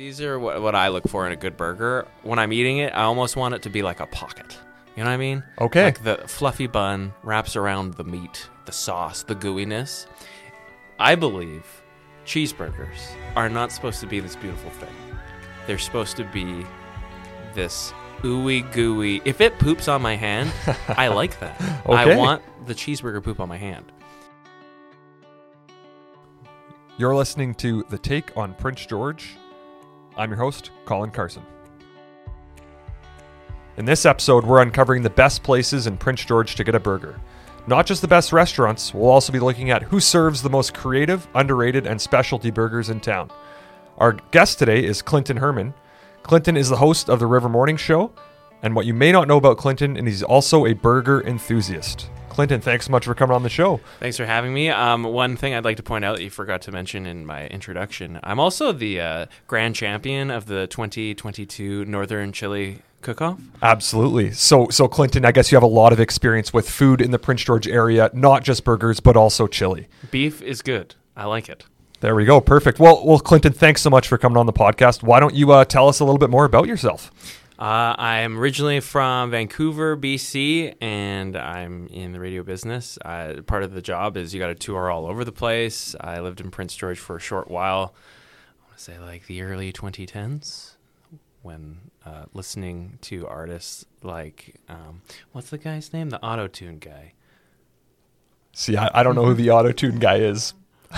These are what, what I look for in a good burger. When I'm eating it, I almost want it to be like a pocket. You know what I mean? Okay. Like the fluffy bun wraps around the meat, the sauce, the gooiness. I believe cheeseburgers are not supposed to be this beautiful thing. They're supposed to be this ooey gooey. If it poops on my hand, I like that. Okay. I want the cheeseburger poop on my hand. You're listening to The Take on Prince George. I'm your host, Colin Carson. In this episode, we're uncovering the best places in Prince George to get a burger. Not just the best restaurants, we'll also be looking at who serves the most creative, underrated, and specialty burgers in town. Our guest today is Clinton Herman. Clinton is the host of the River Morning Show, and what you may not know about Clinton, and he's also a burger enthusiast. Clinton, thanks so much for coming on the show. Thanks for having me. Um, one thing I'd like to point out that you forgot to mention in my introduction I'm also the uh, grand champion of the 2022 Northern Chili Cook Off. Absolutely. So, so Clinton, I guess you have a lot of experience with food in the Prince George area, not just burgers, but also chili. Beef is good. I like it. There we go. Perfect. Well, well, Clinton, thanks so much for coming on the podcast. Why don't you uh, tell us a little bit more about yourself? Uh, I'm originally from Vancouver, BC, and I'm in the radio business. Uh, part of the job is you got to tour all over the place. I lived in Prince George for a short while. I want to say like the early 2010s when uh, listening to artists like, um, what's the guy's name? The auto tune guy. See, I, I don't know who the auto tune guy is.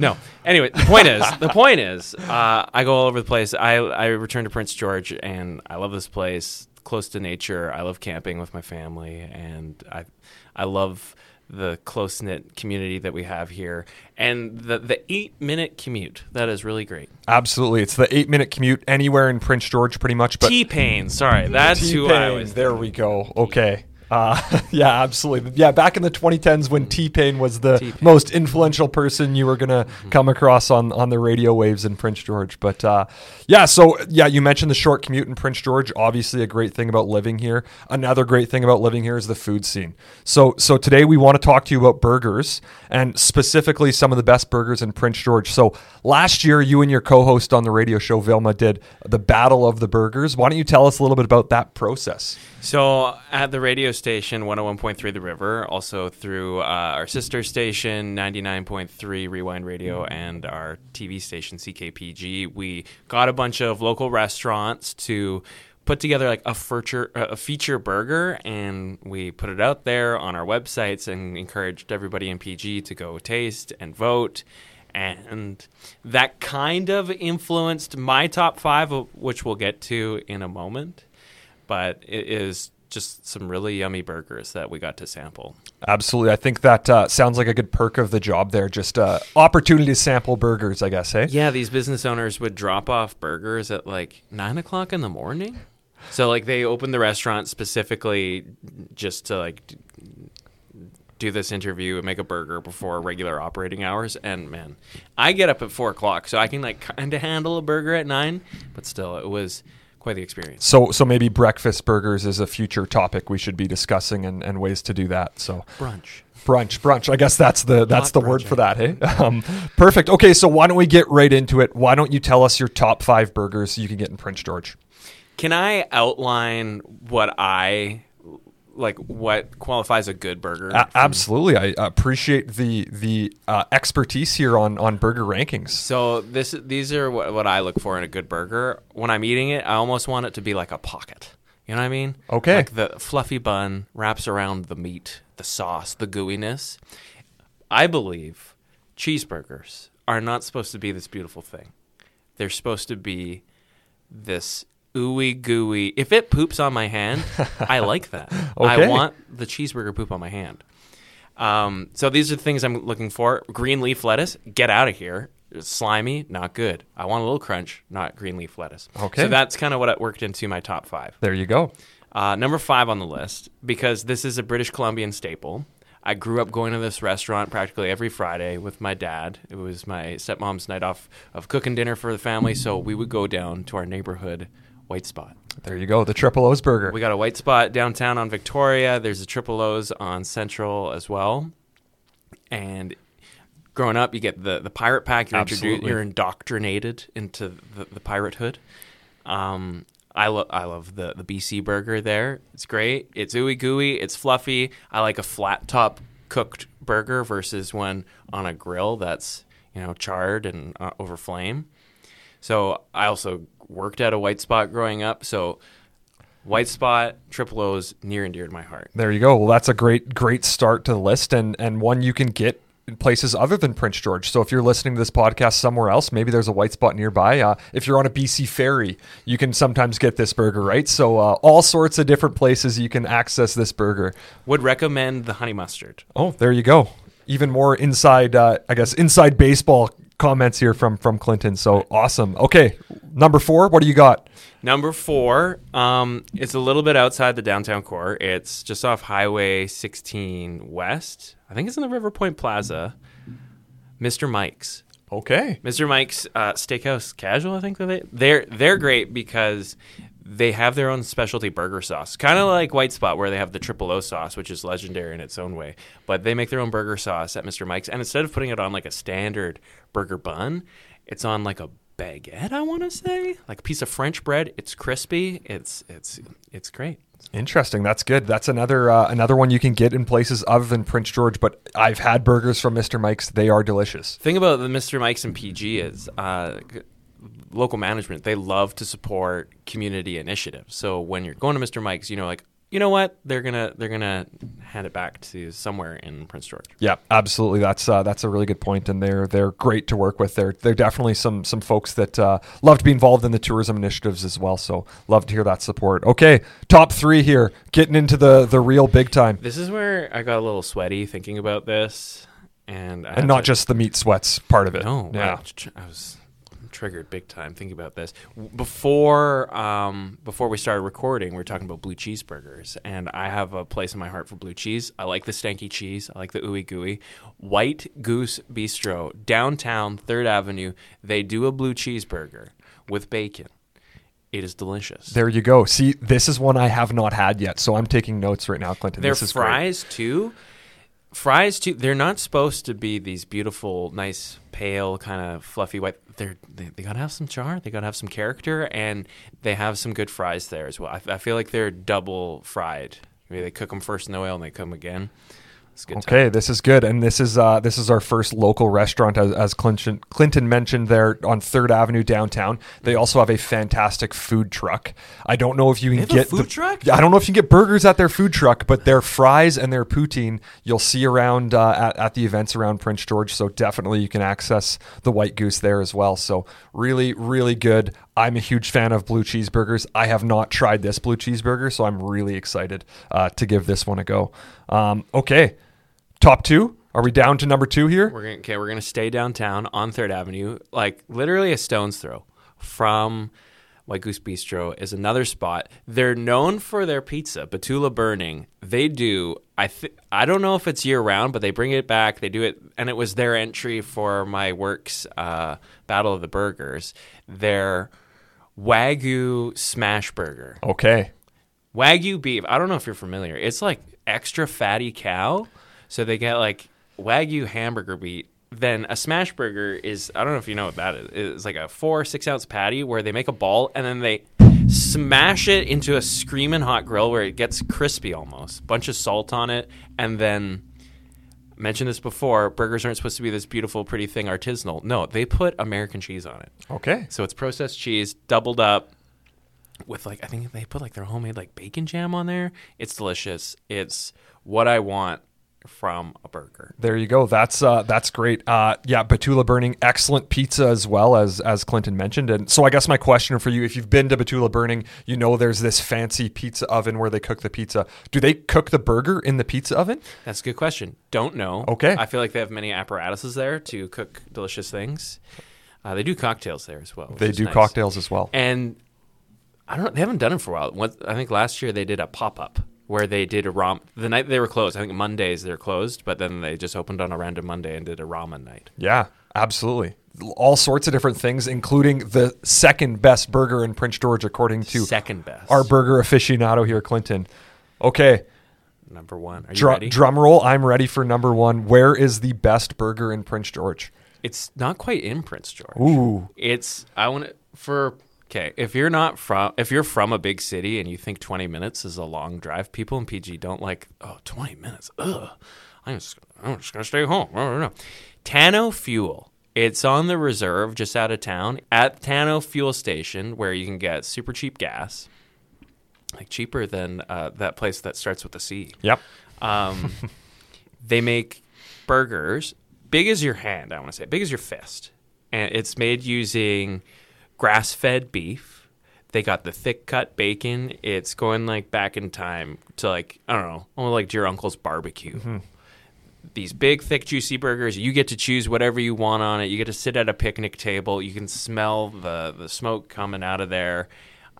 No. Anyway, the point is, the point is, uh, I go all over the place. I I return to Prince George, and I love this place, close to nature. I love camping with my family, and I I love the close knit community that we have here, and the the eight minute commute. That is really great. Absolutely. It's the eight minute commute anywhere in Prince George, pretty much. But T Pain, sorry, that's who I T-Pain, was. There we go. Okay. Uh, yeah, absolutely. Yeah, back in the 2010s when T Pain was the T-Pain. most influential person you were gonna come across on on the radio waves in Prince George. But uh, yeah, so yeah, you mentioned the short commute in Prince George. Obviously, a great thing about living here. Another great thing about living here is the food scene. So so today we want to talk to you about burgers and specifically some of the best burgers in Prince George. So last year, you and your co-host on the radio show Vilma did the Battle of the Burgers. Why don't you tell us a little bit about that process? So at the radio station 101.3 The River, also through uh, our sister station 99.3 Rewind Radio and our TV station CKPG, we got a bunch of local restaurants to put together like a feature a feature burger and we put it out there on our websites and encouraged everybody in PG to go taste and vote. And that kind of influenced my top 5 which we'll get to in a moment but it is just some really yummy burgers that we got to sample. Absolutely. I think that uh, sounds like a good perk of the job there. Just uh, opportunity to sample burgers, I guess, hey? Yeah, these business owners would drop off burgers at like nine o'clock in the morning. So like they opened the restaurant specifically just to like do this interview and make a burger before regular operating hours. And man, I get up at four o'clock, so I can like kind of handle a burger at nine. But still, it was quite the experience. So, so maybe breakfast burgers is a future topic we should be discussing and, and ways to do that. So, Brunch. brunch, brunch. I guess that's the that's Hot the word for that. Hey, um, perfect. Okay, so why don't we get right into it? Why don't you tell us your top five burgers you can get in Prince George? Can I outline what I like? What qualifies a good burger? Absolutely, I appreciate the the uh, expertise here on on burger rankings. So this these are what, what I look for in a good burger. When I'm eating it, I almost want it to be like a pocket. You know what I mean? Okay. Like the fluffy bun wraps around the meat, the sauce, the gooiness. I believe cheeseburgers are not supposed to be this beautiful thing. They're supposed to be this ooey gooey. If it poops on my hand, I like that. Okay. I want the cheeseburger poop on my hand. Um, so these are the things I'm looking for. Green leaf lettuce, get out of here. It's slimy, not good. I want a little crunch, not green leaf lettuce. Okay. So that's kind of what it worked into my top five. There you go. Uh, number five on the list, because this is a British Columbian staple. I grew up going to this restaurant practically every Friday with my dad. It was my stepmom's night off of cooking dinner for the family, so we would go down to our neighborhood White Spot. There you go. The Triple O's burger. We got a White Spot downtown on Victoria. There's a Triple O's on Central as well. And growing up, you get the the pirate pack. You're introduced, you're indoctrinated into the, the pirate hood. Um, I love I love the the BC burger there. It's great. It's ooey gooey. It's fluffy. I like a flat top cooked burger versus one on a grill that's you know charred and uh, over flame. So I also worked at a White Spot growing up. So White Spot, Triple O's, near and dear to my heart. There you go. Well, that's a great, great start to the list, and and one you can get in places other than Prince George. So if you're listening to this podcast somewhere else, maybe there's a white spot nearby. Uh, if you're on a BC ferry, you can sometimes get this burger, right? So uh, all sorts of different places you can access this burger. Would recommend the honey mustard. Oh, there you go. Even more inside, uh, I guess, inside baseball comments here from from Clinton. So awesome. Okay, number four. What do you got? Number four, um, it's a little bit outside the downtown core. It's just off Highway 16 West. I think it's in the River Point Plaza. Mr. Mike's. Okay. Mr. Mike's uh, Steakhouse Casual. I think they they're they're great because they have their own specialty burger sauce, kind of like White Spot, where they have the triple O sauce, which is legendary in its own way. But they make their own burger sauce at Mr. Mike's, and instead of putting it on like a standard burger bun, it's on like a baguette. I want to say like a piece of French bread. It's crispy. It's it's it's great. Interesting. That's good. That's another uh, another one you can get in places other than Prince George. But I've had burgers from Mr. Mike's. They are delicious. thing about the Mr. Mike's and PG is uh, local management. They love to support community initiatives. So when you're going to Mr. Mike's, you know, like you know what, they're gonna they're gonna hand it back to somewhere in Prince George. Yeah, absolutely. That's uh, that's a really good point, and they're they're great to work with. They're they're definitely some some folks that uh, love to be involved in the tourism initiatives as well. So love to hear that support. Okay, top three here, getting into the the real big time, This is where I got a little sweaty thinking about this, and I and not to- just the meat sweats part of it. No, yeah. I, I was triggered big time thinking about this. Before um, before we started recording, we were talking about blue cheeseburgers, and I have a place in my heart for blue cheese. I like the stanky cheese. I like the ooey gooey. White Goose Bistro, downtown Third Avenue. They do a blue cheeseburger with bacon. It is delicious. There you go. See, this is one I have not had yet, so I'm taking notes right now, Clinton. Their this is great. fries too. Fries too. They're not supposed to be these beautiful, nice, pale, kind of fluffy white. They're they, they gotta have some char. They gotta have some character, and they have some good fries there as well. I, I feel like they're double fried. Maybe they cook them first in the oil and they cook them again. Good. time. Okay, this is good, and this is uh, this is our first local restaurant, as, as Clinton Clinton mentioned there on Third Avenue downtown. They also have a fantastic food truck. I don't know if you can get food the- truck? I don't know if you can get burgers at their food truck, but their fries and their poutine you'll see around uh, at, at the events around Prince George. So definitely you can access the White Goose there as well. So really, really good. I'm a huge fan of blue cheeseburgers. I have not tried this blue cheeseburger, so I'm really excited uh, to give this one a go. Um, okay, top two. Are we down to number two here? We're gonna okay. We're gonna stay downtown on Third Avenue, like literally a stone's throw from White Goose Bistro is another spot. They're known for their pizza, Betulla Burning. They do. I th- I don't know if it's year round, but they bring it back. They do it, and it was their entry for my works uh, Battle of the Burgers. Their Wagyu Smash Burger. Okay. Wagyu beef. I don't know if you're familiar. It's like extra fatty cow. So they get like Wagyu hamburger meat. Then a smash burger is I don't know if you know what that is. It's like a four six ounce patty where they make a ball and then they smash it into a screaming hot grill where it gets crispy almost. Bunch of salt on it, and then mentioned this before. Burgers aren't supposed to be this beautiful, pretty thing artisanal. No, they put American cheese on it. Okay. So it's processed cheese doubled up with like I think they put like their homemade like bacon jam on there. It's delicious. It's what I want from a burger. There you go. That's uh, that's great. Uh, yeah, Betulla Burning, excellent pizza as well as as Clinton mentioned. And so I guess my question for you, if you've been to Betulla Burning, you know there's this fancy pizza oven where they cook the pizza. Do they cook the burger in the pizza oven? That's a good question. Don't know. Okay. I feel like they have many apparatuses there to cook delicious things. Uh, they do cocktails there as well. They do nice. cocktails as well. And I don't know. They haven't done it for a while. What, I think last year they did a pop up where they did a ram. The night they were closed, I think Mondays they're closed, but then they just opened on a random Monday and did a ramen night. Yeah, absolutely. All sorts of different things, including the second best burger in Prince George, according to Second best. our burger aficionado here, Clinton. Okay, number one. Are you Dru- ready? drum roll. I'm ready for number one. Where is the best burger in Prince George? it's not quite in Prince George. Ooh. It's I want to for okay. If you're not from if you're from a big city and you think 20 minutes is a long drive, people in PG don't like oh 20 minutes. Ugh. I'm just I'm just gonna stay home. I don't know. Tano Fuel. It's on the reserve just out of town at Tano Fuel Station where you can get super cheap gas, like cheaper than uh, that place that starts with a C. Yep. Um, they make burgers big as your hand. I want to say big as your fist, and it's made using grass-fed beef. They got the thick cut bacon. It's going like back in time to like I don't know, almost like your uncle's barbecue. These big, thick, juicy burgers. You get to choose whatever you want on it. You get to sit at a picnic table. You can smell the the smoke coming out of there.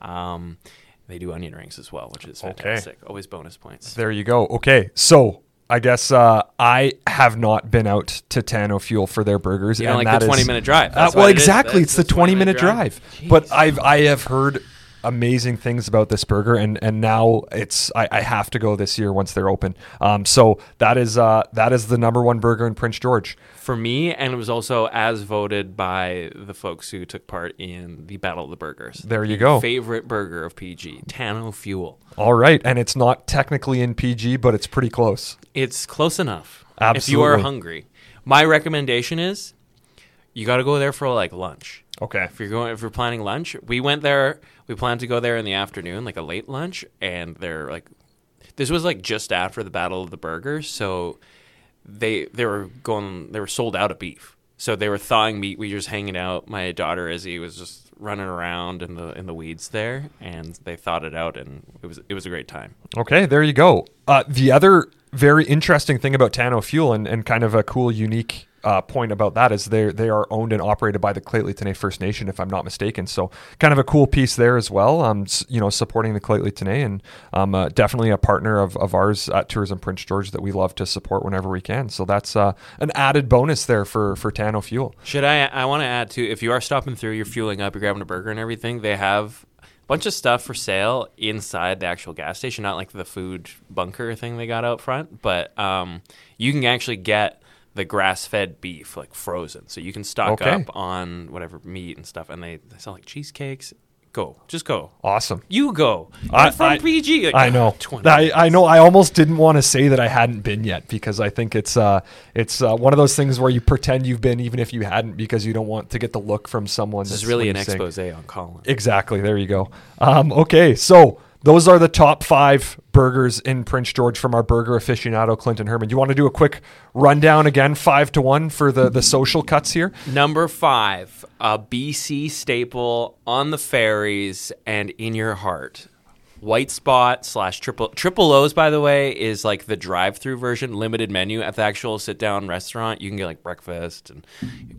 Um, they do onion rings as well, which is Okay. fantastic. Always bonus points. There you go. Okay, so I guess uh, I have not been out to Tano Fuel for their burgers. You don't and like that the is- 20 minute drive. Uh, well, exactly. It's the 20 minute drive. But I've I have heard amazing things about this burger, and and now it's I, I have to go this year once they're open. Um, so that is uh that is the number one burger in Prince George. for me, and it was also as voted by the folks who took part in the Battle of the Burgers. There you go. Favorite burger of PG, Tano Fuel. All right, and it's not technically in PG, but it's pretty close. It's close enough. If you are hungry, my recommendation is you got to go there for like lunch. Okay. If you're going, if you're planning lunch, we went there. We planned to go there in the afternoon, like a late lunch, and they're like, this was like just after the Battle of the Burgers, so they they were going, they were sold out of beef, so they were thawing meat. We were just hanging out. My daughter Izzy was just running around in the in the weeds there, and they thawed it out, and it was it was a great time. Okay, there you go. Uh, the other very interesting thing about Tano Fuel and, and kind of a cool, unique uh, point about that is they they are owned and operated by the Lheidli First Nation, if I'm not mistaken. So kind of a cool piece there as well. Um, you know, supporting the Lheidli and um, uh, definitely a partner of, of ours at Tourism Prince George that we love to support whenever we can. So that's uh, an added bonus there for for Tano Fuel. Should I? I want to add too. If you are stopping through, you're fueling up, you're grabbing a burger and everything. They have a bunch of stuff for sale inside the actual gas station, not like the food bunker thing they got out front, but um, you can actually get the grass-fed beef like frozen, so you can stock Okay. up on whatever meat and stuff. And they, they sell like cheesecakes. Go, just go. Awesome. You go. You're I- from I- PG. Like, I know. 20 I, I know. I almost didn't want to say that I hadn't been yet because I think it's uh it's uh, one of those things where you pretend you've been even if you hadn't because you don't want to get the look from someone. This is really an when you say- expose on Colin. Exactly. There you go. Um, okay, so those are the top five burgers in Prince George from our burger aficionado Clinton Herman. Do you want to do a quick rundown again, five to one for the the social cuts here? Number five, a BC staple on the ferries and in your heart. White Spot slash Triple Triple O's, by the way, is like the drive-through version, limited menu at the actual sit-down restaurant. You can get like breakfast and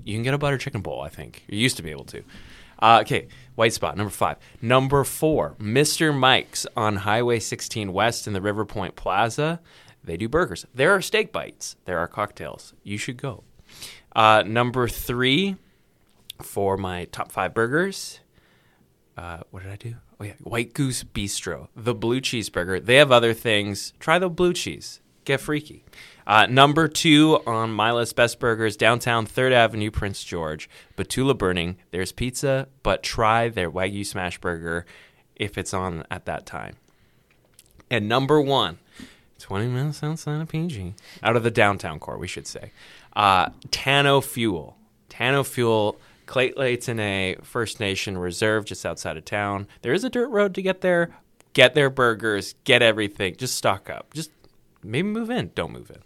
you can get a butter chicken bowl. I think you used to be able to. Uh, okay, White Spot number five. Number four, Mr. Mike's on Highway 16 West in the River Point Plaza. They do burgers. There are steak bites. There are cocktails. You should go. Uh, number three for my top five burgers. Uh, what did I do? Oh yeah, White Goose Bistro, the blue cheeseburger. They have other things. Try the blue cheese. Get freaky. Uh, number two on my list, best burgers, downtown Third Avenue, Prince George, Betulla Burning. There's pizza, but try their Wagyu Smash Burger if it's on at that time. And number one, 20 minutes outside of PG, out of the downtown core, we should say. Uh, Tano Fuel. Tano Fuel, Lheidli T'enneh First Nation Reserve, just outside of town. There is a dirt road to get there. Get their burgers, get everything. Just stock up. Just maybe move in. Don't move in.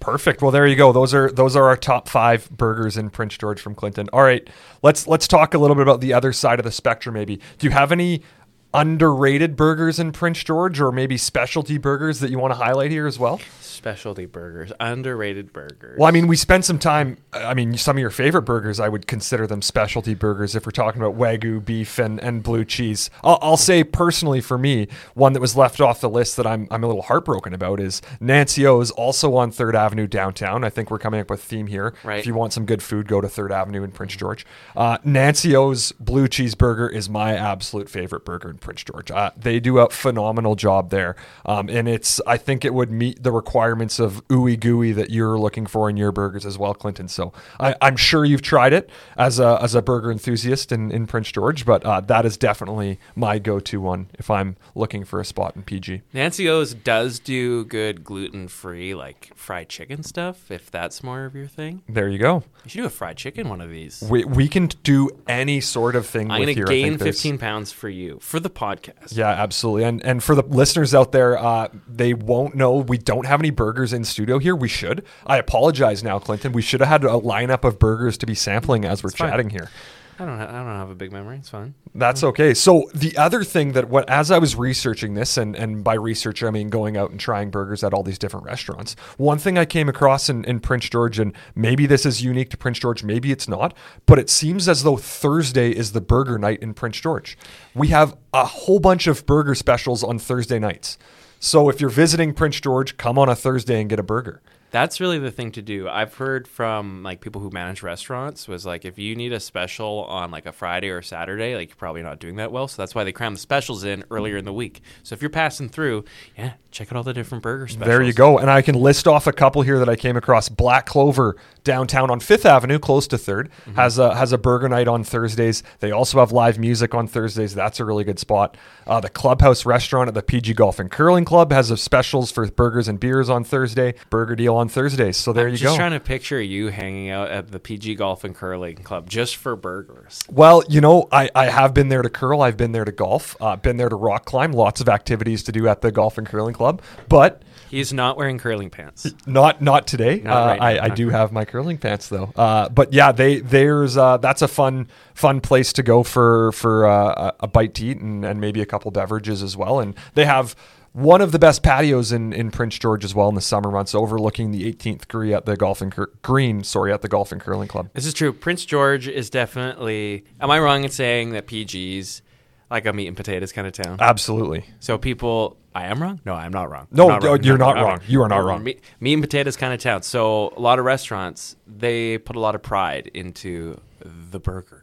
Perfect. Well, there you go. Those are those are our top five burgers in Prince George from Clinton. All right, let's let's talk a little bit about the other side of the spectrum. Maybe do you have any underrated burgers in Prince George, or maybe specialty burgers that you want to highlight here as well? Specialty burgers, underrated burgers. Well, I mean, we spent some time. I mean, some of your favorite burgers, I would consider them specialty burgers if we're talking about wagyu beef and, and blue cheese. I'll, I'll say personally for me, one that was left off the list that I'm I'm a little heartbroken about is Nancy O's, also on Third Avenue downtown. I think we're coming up with a theme here. Right. If you want some good food, go to Third Avenue in Prince George. Uh, Nancy O's blue cheeseburger is my absolute favorite burger Prince George. Uh, they do a phenomenal job there, um, and it's I think it would meet the requirements of ooey gooey that you're looking for in your burgers as well, Clinton. So I, am sure you've tried it as a as a burger enthusiast in, in Prince George, but uh, that is definitely my go-to one if I'm looking for a spot in PG. Nancy O's does do good gluten free like fried chicken stuff if that's more of your thing. There you go. You should do a fried chicken one of these. We, we can do any sort of thing. I'm going to gain 15 pounds for you for the podcast. Yeah, absolutely. And and for the listeners out there, uh, they won't know we don't have any burgers in studio here. We should. I apologize now, Clinton. We should have had a lineup of burgers to be sampling as we're it's chatting fine. here. I don't. Ha- I don't have a big memory. It's fine. That's okay. So the other thing that what as I was researching this, and and by research I mean going out and trying burgers at all these different restaurants. One thing I came across in, in Prince George, and maybe this is unique to Prince George, maybe it's not, but it seems as though Thursday is the burger night in Prince George. We have a whole bunch of burger specials on Thursday nights. So if you're visiting Prince George, come on a Thursday and get a burger. That's really the thing to do. I've heard from like people who manage restaurants was like if you need a special on like a Friday or Saturday, like you're probably not doing that well. So that's why they cram the specials in earlier in the week. So if you're passing through, yeah, check out all the different burger specials. There you go. And I can list off a couple here that I came across. Black Clover downtown on Fifth Avenue, close to 3rd mm-hmm. has a has a burger night on Thursdays. They also have live music on Thursdays. That's a really good spot. Uh, the Clubhouse Restaurant at the PG Golf and Curling Club has a specials for burgers and beers on Thursday. Burger deal on Thursdays. So there I'm you just go. Trying to picture you hanging out at the PG Golf and Curling Club just for burgers. Well, you know, I, I have been there to curl. I've been there to golf. Uh, been there to rock climb. Lots of activities to do at the Golf and Curling Club. But He's not wearing curling pants. Not not today. Not uh, right I, I do have my curling pants though. Uh, but yeah, they there's uh, that's a fun fun place to go for for uh, a bite to eat and, and maybe a couple beverages as well. And they have one of the best patios in, in Prince George as well in the summer months, overlooking the 18th green at the golf and cur- green. Sorry, at the golf and curling club. This is true. Prince George is definitely. Am I wrong in saying that PG's like a meat and potatoes kind of town? Absolutely. So people, I am wrong. No, I'm not wrong. No, not wrong. you're not, not wrong. You are not wrong. Meat, meat and potatoes kind of town. So a lot of restaurants they put a lot of pride into the burger.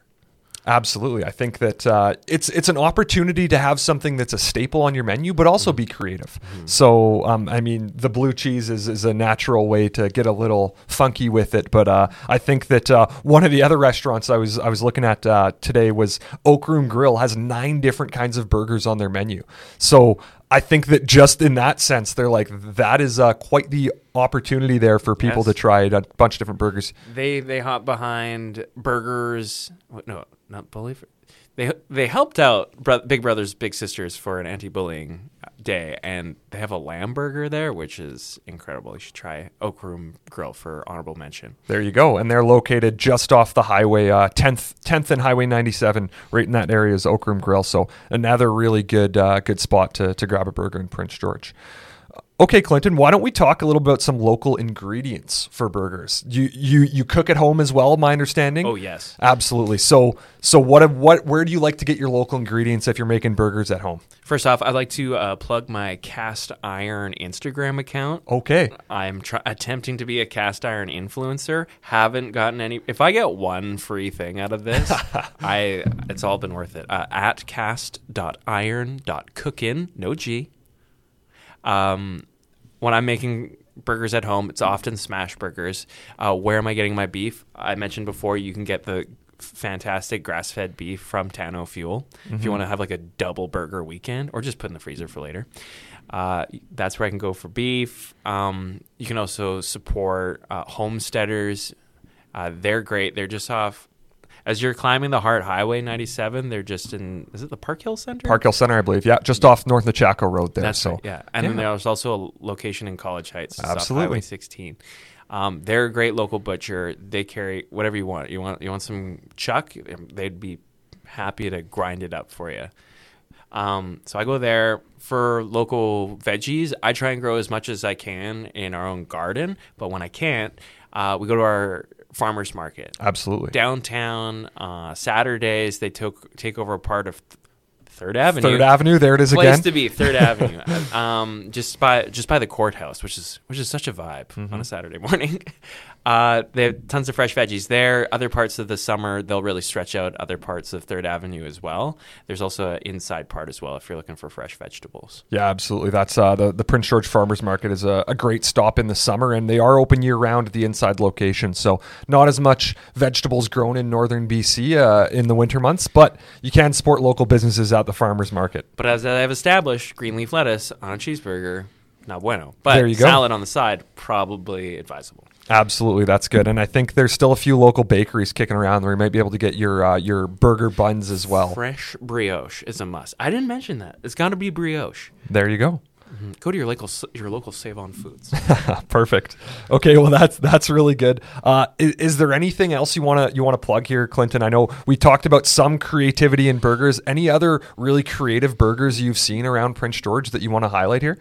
Absolutely, I think that uh, it's it's an opportunity to have something that's a staple on your menu, but also be creative. Mm-hmm. So, um, I mean, the blue cheese is, is a natural way to get a little funky with it. But uh, I think that uh, one of the other restaurants I was I was looking at uh, today was Oak Room Grill has nine different kinds of burgers on their menu. So I think that just in that sense, they're like that is uh, quite the opportunity there for people yes. to try a bunch of different burgers. They they hop behind burgers. No, not bully. They they helped out Bro- Big Brothers Big Sisters for an anti-bullying day, and they have a lamb burger there, which is incredible. You should try Oak Room Grill for honorable mention. There you go, and they're located just off the highway, uh, tenth tenth and Highway ninety seven, right in that area is Oak Room Grill. So another really good uh, good spot to to grab a burger in Prince George. Okay, Clinton, why don't we talk a little about some local ingredients for burgers? You you you cook at home as well, my understanding? Oh, yes. Absolutely. So so what what where do you like to get your local ingredients if you're making burgers at home? First off, I'd like to uh, plug my cast iron Instagram account. Okay. I'm tr- attempting to be a cast iron influencer. Haven't gotten any. If I get one free thing out of this, I it's all been worth it. Uh, at cast.iron.cookin, no G um, when I'm making burgers at home, it's often smash burgers. Uh, where am I getting my beef? I mentioned before you can get the fantastic grass fed beef from Tano Fuel mm-hmm. if you mm-hmm. want to have like a double burger weekend or just put in the freezer for later. Uh, that's where I can go for beef. Um, you can also support uh, homesteaders. Uh, they're great. They're just off as you're climbing the Hart Highway 97, they're just in is it the Park Hill Center? Park Hill Center, I believe. Yeah, just off North Nechako Road there. That's so right, yeah, and yeah. then there's also a location in College Heights, absolutely, Highway 16. Um, they're a great local butcher. They carry whatever you want. You want you want some chuck? Um, they'd be happy to grind it up for you. Um, so I go there for local veggies. I try and grow as much as I can in our own garden, but when I can't, uh, we go to our farmers market. Absolutely. Downtown uh, Saturdays they took take over a part of Third Avenue. Third Avenue. There it is again. place to be, Third Avenue. Um, just by just by the courthouse, which is which is such a vibe Mm-hmm. on a Saturday morning. Uh, they have tons of fresh veggies there. Other parts of the summer, they'll really stretch out other parts of Third Avenue as well. There's also an inside part as well if you're looking for fresh vegetables. Yeah, absolutely. That's uh, the the Prince George Farmers Market is a, a great stop in the summer, and they are open year round at the inside location. So not as much vegetables grown in northern BC uh, in the winter months, but you can support local businesses at the farmers market. But as I've established, green leaf lettuce on a cheeseburger, not bueno. But There you go. salad on the side, probably advisable. Absolutely, that's good. And I think there's still a few local bakeries kicking around where you might be able to get your uh, your burger buns as well. Fresh brioche is a must. I didn't mention that. It's got to be brioche. There you go. Go to your local your local Save On Foods. Perfect. Okay, well that's that's really good. Uh, is, is there anything else you want to you want to plug here, Clinton? I know we talked about some creativity in burgers. Any other really creative burgers you've seen around Prince George that you want to highlight here?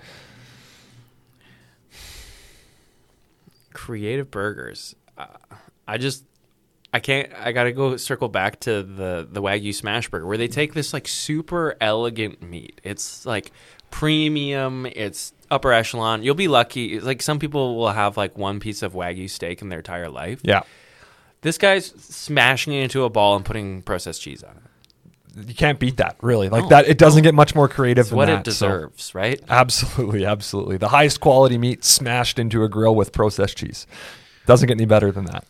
Creative burgers. Uh, I just I can't. I gotta go circle back to the the Wagyu smash burger where they take this like super elegant meat. It's like premium. It's upper echelon. You'll be lucky. Like some people will have like one piece of Wagyu steak in their entire life. Yeah, This guy's smashing it into a ball and putting processed cheese on it. you can't beat that. Really, like No, that. It doesn't get much more creative than It's than what that. it so- deserves, right? Absolutely, absolutely. The highest quality meat smashed into a grill with processed cheese. Doesn't get any better than that.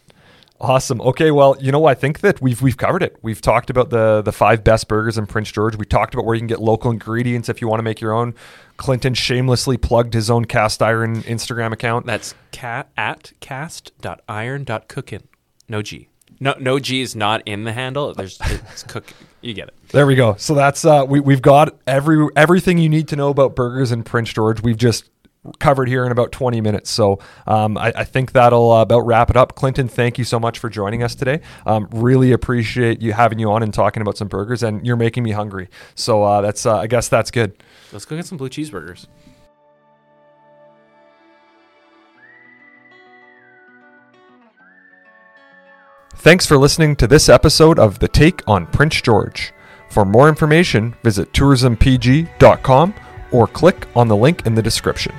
Awesome. Okay, well, you know, I think that we've we've covered it. We've talked about the the five best burgers in Prince George. We talked about where you can get local ingredients if you want to make your own. Clinton shamelessly plugged his own cast iron Instagram account. That's cat at cast.iron.cookin. No G. No no G is not in the handle. There's it's cook. You get it. There we go. So that's uh, we we've got every everything you need to know about burgers in Prince George. We've just covered here in about 20 minutes. So um, I, I think that'll uh, about wrap it up. Clinton, thank you so much for joining us today. Um, really appreciate you having you on and talking about some burgers, and you're making me hungry. So uh, that's uh, I guess that's good. Let's go get some blue cheeseburgers. Thanks for listening to this episode of The Take on Prince George. For more information, visit tourismpg.com or click on the link in the description.